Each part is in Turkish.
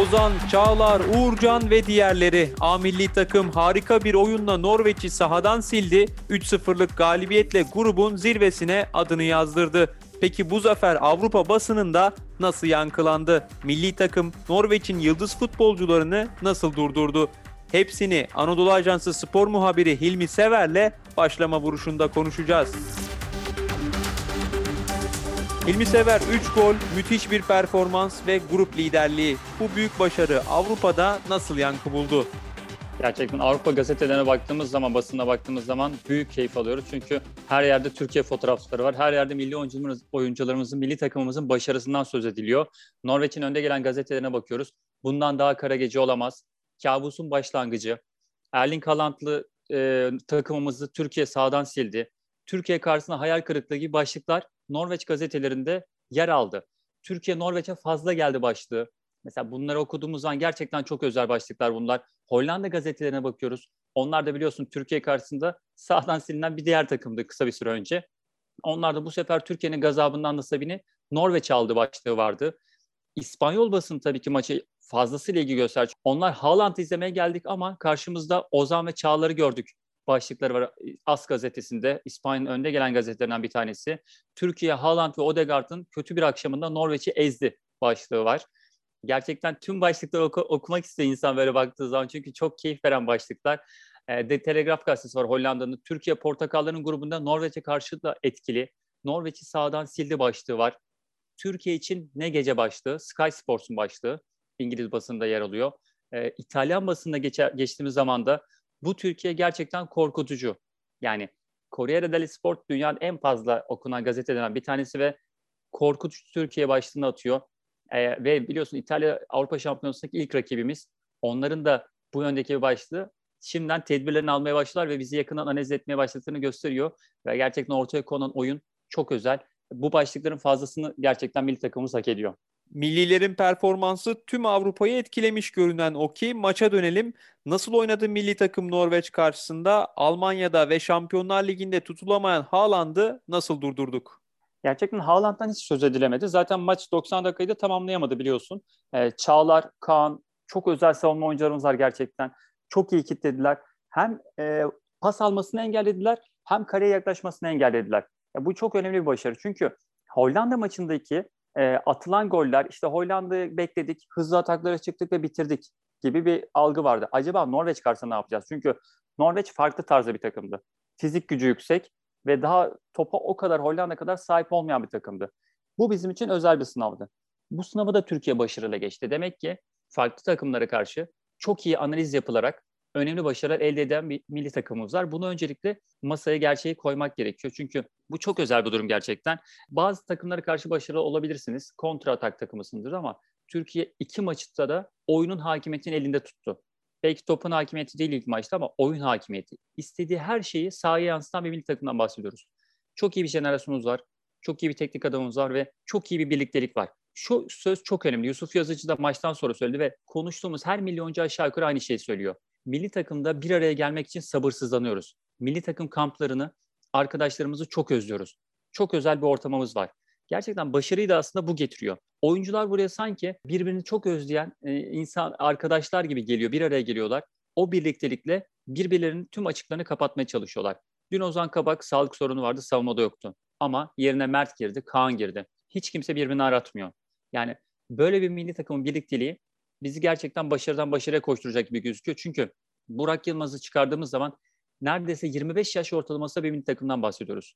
Ozan, Çağlar, Uğurcan ve diğerleri A milli takım harika bir oyunla Norveç'i sahadan sildi. 3-0'lık galibiyetle grubun zirvesine adını yazdırdı. Peki bu zafer Avrupa basınında nasıl yankılandı? Milli takım Norveç'in yıldız futbolcularını nasıl durdurdu? Hepsini Anadolu Ajansı spor muhabiri Hilmi Sever'le başlama vuruşunda konuşacağız. Hilmi Sever 3 gol, müthiş bir performans ve grup liderliği. Bu büyük başarı Avrupa'da nasıl yankı buldu? Gerçekten Avrupa gazetelerine baktığımız zaman, basına baktığımız zaman büyük keyif alıyoruz. Çünkü her yerde Türkiye fotoğrafları var. Her yerde milli oyuncularımız, oyuncularımızın, milli takımımızın başarısından söz ediliyor. Norveç'in önde gelen gazetelerine bakıyoruz. Bundan daha kara gece olamaz. Kabusun başlangıcı. Erling Haaland'lı e, takımımızı Türkiye sağdan sildi. Türkiye karşısında hayal kırıklığı gibi başlıklar Norveç gazetelerinde yer aldı. Türkiye Norveç'e fazla geldi başlığı. Mesela bunları okuduğumuz zaman gerçekten çok özel başlıklar bunlar. Hollanda gazetelerine bakıyoruz. Onlar da biliyorsun Türkiye karşısında sağdan silinen bir diğer takımdı kısa bir süre önce. Onlar da bu sefer Türkiye'nin gazabından nasibini Norveç aldı başlığı vardı. İspanyol basın tabii ki maçı fazlasıyla ilgi gösterdi. Onlar Haaland'ı izlemeye geldik ama karşımızda Ozan ve Çağlar'ı gördük başlıkları var As gazetesinde. İspanya'nın önde gelen gazetelerinden bir tanesi. Türkiye, Haaland ve Odegaard'ın kötü bir akşamında Norveç'i ezdi başlığı var. Gerçekten tüm başlıkları oku- okumak istiyor insan böyle baktığı zaman. Çünkü çok keyif veren başlıklar. E, The Telegraph gazetesi var Hollanda'nın. Türkiye Portakalların grubunda Norveç'e karşı da etkili. Norveç'i sağdan sildi başlığı var. Türkiye için ne gece başlığı? Sky Sports'un başlığı. İngiliz basında yer alıyor. E, İtalyan basında geçer, geçtiğimiz zaman da bu Türkiye gerçekten korkutucu. Yani Corriere dello Sport dünyanın en fazla okunan gazetelerinden bir tanesi ve korkutucu Türkiye başlığını atıyor. Ee, ve biliyorsun İtalya Avrupa Şampiyonası'ndaki ilk rakibimiz. Onların da bu yöndeki bir başlığı şimdiden tedbirlerini almaya başlar ve bizi yakından analiz etmeye başladığını gösteriyor. Ve gerçekten ortaya konan oyun çok özel. Bu başlıkların fazlasını gerçekten milli takımımız hak ediyor. Millilerin performansı tüm Avrupa'yı etkilemiş görünen o ki maça dönelim. Nasıl oynadı milli takım Norveç karşısında? Almanya'da ve Şampiyonlar Ligi'nde tutulamayan Haaland'ı nasıl durdurduk? Gerçekten Haaland'dan hiç söz edilemedi. Zaten maç 90 dakikayı da tamamlayamadı biliyorsun. Ee, Çağlar, Kaan çok özel savunma oyuncularımız var gerçekten. Çok iyi kitlediler. Hem e, pas almasını engellediler hem kareye yaklaşmasını engellediler. Ya, bu çok önemli bir başarı. Çünkü Hollanda maçındaki e, atılan goller işte Hollanda'yı bekledik, hızlı ataklara çıktık ve bitirdik gibi bir algı vardı. Acaba Norveç karşısında ne yapacağız? Çünkü Norveç farklı tarzda bir takımdı. Fizik gücü yüksek ve daha topa o kadar Hollanda kadar sahip olmayan bir takımdı. Bu bizim için özel bir sınavdı. Bu sınavı da Türkiye başarıyla geçti. Demek ki farklı takımlara karşı çok iyi analiz yapılarak önemli başarılar elde eden bir milli takımımız var. Bunu öncelikle masaya gerçeği koymak gerekiyor. Çünkü bu çok özel bir durum gerçekten. Bazı takımlara karşı başarılı olabilirsiniz. Kontra atak takımısındır ama Türkiye iki maçta da oyunun hakimiyetini elinde tuttu. Belki topun hakimiyeti değil ilk maçta ama oyun hakimiyeti. İstediği her şeyi sahaya yansıtan bir milli takımdan bahsediyoruz. Çok iyi bir jenerasyonumuz var. Çok iyi bir teknik adamımız var ve çok iyi bir birliktelik var. Şu söz çok önemli. Yusuf Yazıcı da maçtan sonra söyledi ve konuştuğumuz her milyoncu aşağı yukarı aynı şeyi söylüyor milli takımda bir araya gelmek için sabırsızlanıyoruz. Milli takım kamplarını, arkadaşlarımızı çok özlüyoruz. Çok özel bir ortamımız var. Gerçekten başarıyı da aslında bu getiriyor. Oyuncular buraya sanki birbirini çok özleyen e, insan arkadaşlar gibi geliyor, bir araya geliyorlar. O birliktelikle birbirlerinin tüm açıklarını kapatmaya çalışıyorlar. Dün Ozan Kabak sağlık sorunu vardı, savunmada yoktu. Ama yerine Mert girdi, Kaan girdi. Hiç kimse birbirini aratmıyor. Yani böyle bir milli takımın birlikteliği bizi gerçekten başarıdan başarıya koşturacak gibi gözüküyor. Çünkü Burak Yılmaz'ı çıkardığımız zaman neredeyse 25 yaş ortalaması bir milli takımdan bahsediyoruz.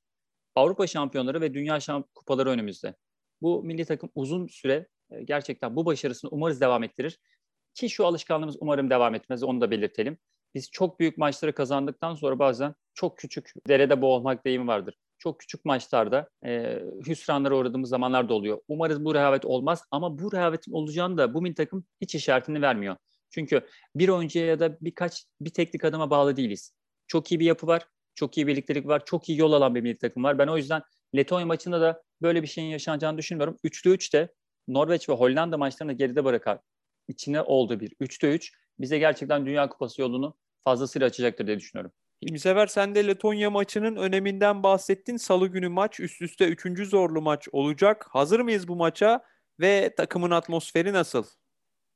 Avrupa şampiyonları ve dünya şamp kupaları önümüzde. Bu milli takım uzun süre e, gerçekten bu başarısını umarız devam ettirir. Ki şu alışkanlığımız umarım devam etmez onu da belirtelim. Biz çok büyük maçları kazandıktan sonra bazen çok küçük derede boğulmak deyimi vardır çok küçük maçlarda e, hüsranlara uğradığımız zamanlar da oluyor. Umarız bu rehavet olmaz ama bu rehavetin olacağını da bu milli takım hiç işaretini vermiyor. Çünkü bir oyuncuya ya da birkaç bir teknik adıma bağlı değiliz. Çok iyi bir yapı var, çok iyi birliktelik var, çok iyi yol alan bir milli takım var. Ben o yüzden Letonya maçında da böyle bir şeyin yaşanacağını düşünmüyorum. 3'te 3 de Norveç ve Hollanda maçlarını geride bırakar. İçine oldu bir 3'te 3 bize gerçekten Dünya Kupası yolunu fazlasıyla açacaktır diye düşünüyorum. İlmisever sen de Letonya maçının öneminden bahsettin. Salı günü maç üst üste üçüncü zorlu maç olacak. Hazır mıyız bu maça ve takımın atmosferi nasıl?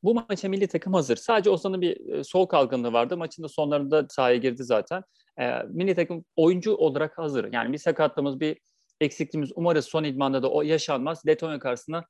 Bu maça milli takım hazır. Sadece Ozan'ın bir e, sol kalgınlığı vardı. Maçın da sonlarında sahaya girdi zaten. E, milli takım oyuncu olarak hazır. Yani bir sakatlığımız, bir eksikliğimiz umarız son idmanda da o yaşanmaz. Letonya karşısında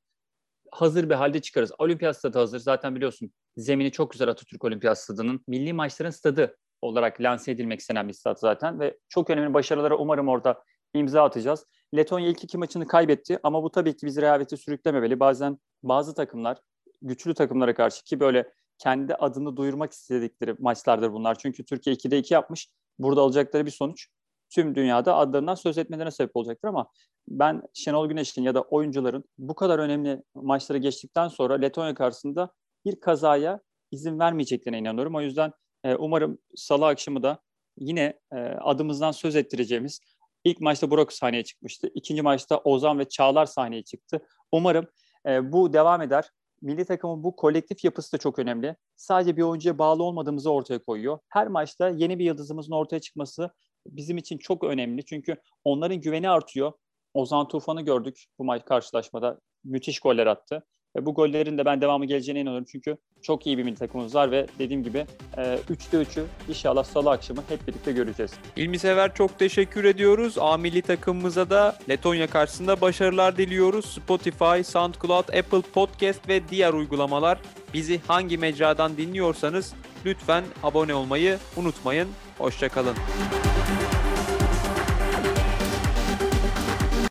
hazır bir halde çıkarız. Olimpiyat stadı hazır. Zaten biliyorsun zemini çok güzel Atatürk Olimpiyat stadının. Milli maçların stadı olarak lanse edilmek istenen bir stat zaten ve çok önemli başarılara umarım orada imza atacağız. Letonya ilk iki maçını kaybetti ama bu tabii ki bizi rehavete sürüklememeli. Bazen bazı takımlar güçlü takımlara karşı ki böyle kendi adını duyurmak istedikleri maçlardır bunlar. Çünkü Türkiye 2'de 2 yapmış. Burada alacakları bir sonuç tüm dünyada adlarından söz etmelerine sebep olacaktır ama ben Şenol Güneş'in ya da oyuncuların bu kadar önemli maçları geçtikten sonra Letonya karşısında bir kazaya izin vermeyeceklerine inanıyorum. O yüzden e, umarım salı akşamı da yine e, adımızdan söz ettireceğimiz ilk maçta Burak sahneye çıkmıştı. İkinci maçta Ozan ve Çağlar sahneye çıktı. Umarım e, bu devam eder. Milli takımın bu kolektif yapısı da çok önemli. Sadece bir oyuncuya bağlı olmadığımızı ortaya koyuyor. Her maçta yeni bir yıldızımızın ortaya çıkması bizim için çok önemli. Çünkü onların güveni artıyor. Ozan Tufan'ı gördük bu maç karşılaşmada. Müthiş goller attı. Ve bu gollerin de ben devamı geleceğine inanıyorum. Çünkü çok iyi bir milli takımımız var ve dediğim gibi 3'te 3'ü inşallah salı akşamı hep birlikte göreceğiz. İlmi Sever çok teşekkür ediyoruz. A milli takımımıza da Letonya karşısında başarılar diliyoruz. Spotify, SoundCloud, Apple Podcast ve diğer uygulamalar bizi hangi mecradan dinliyorsanız lütfen abone olmayı unutmayın. Hoşçakalın.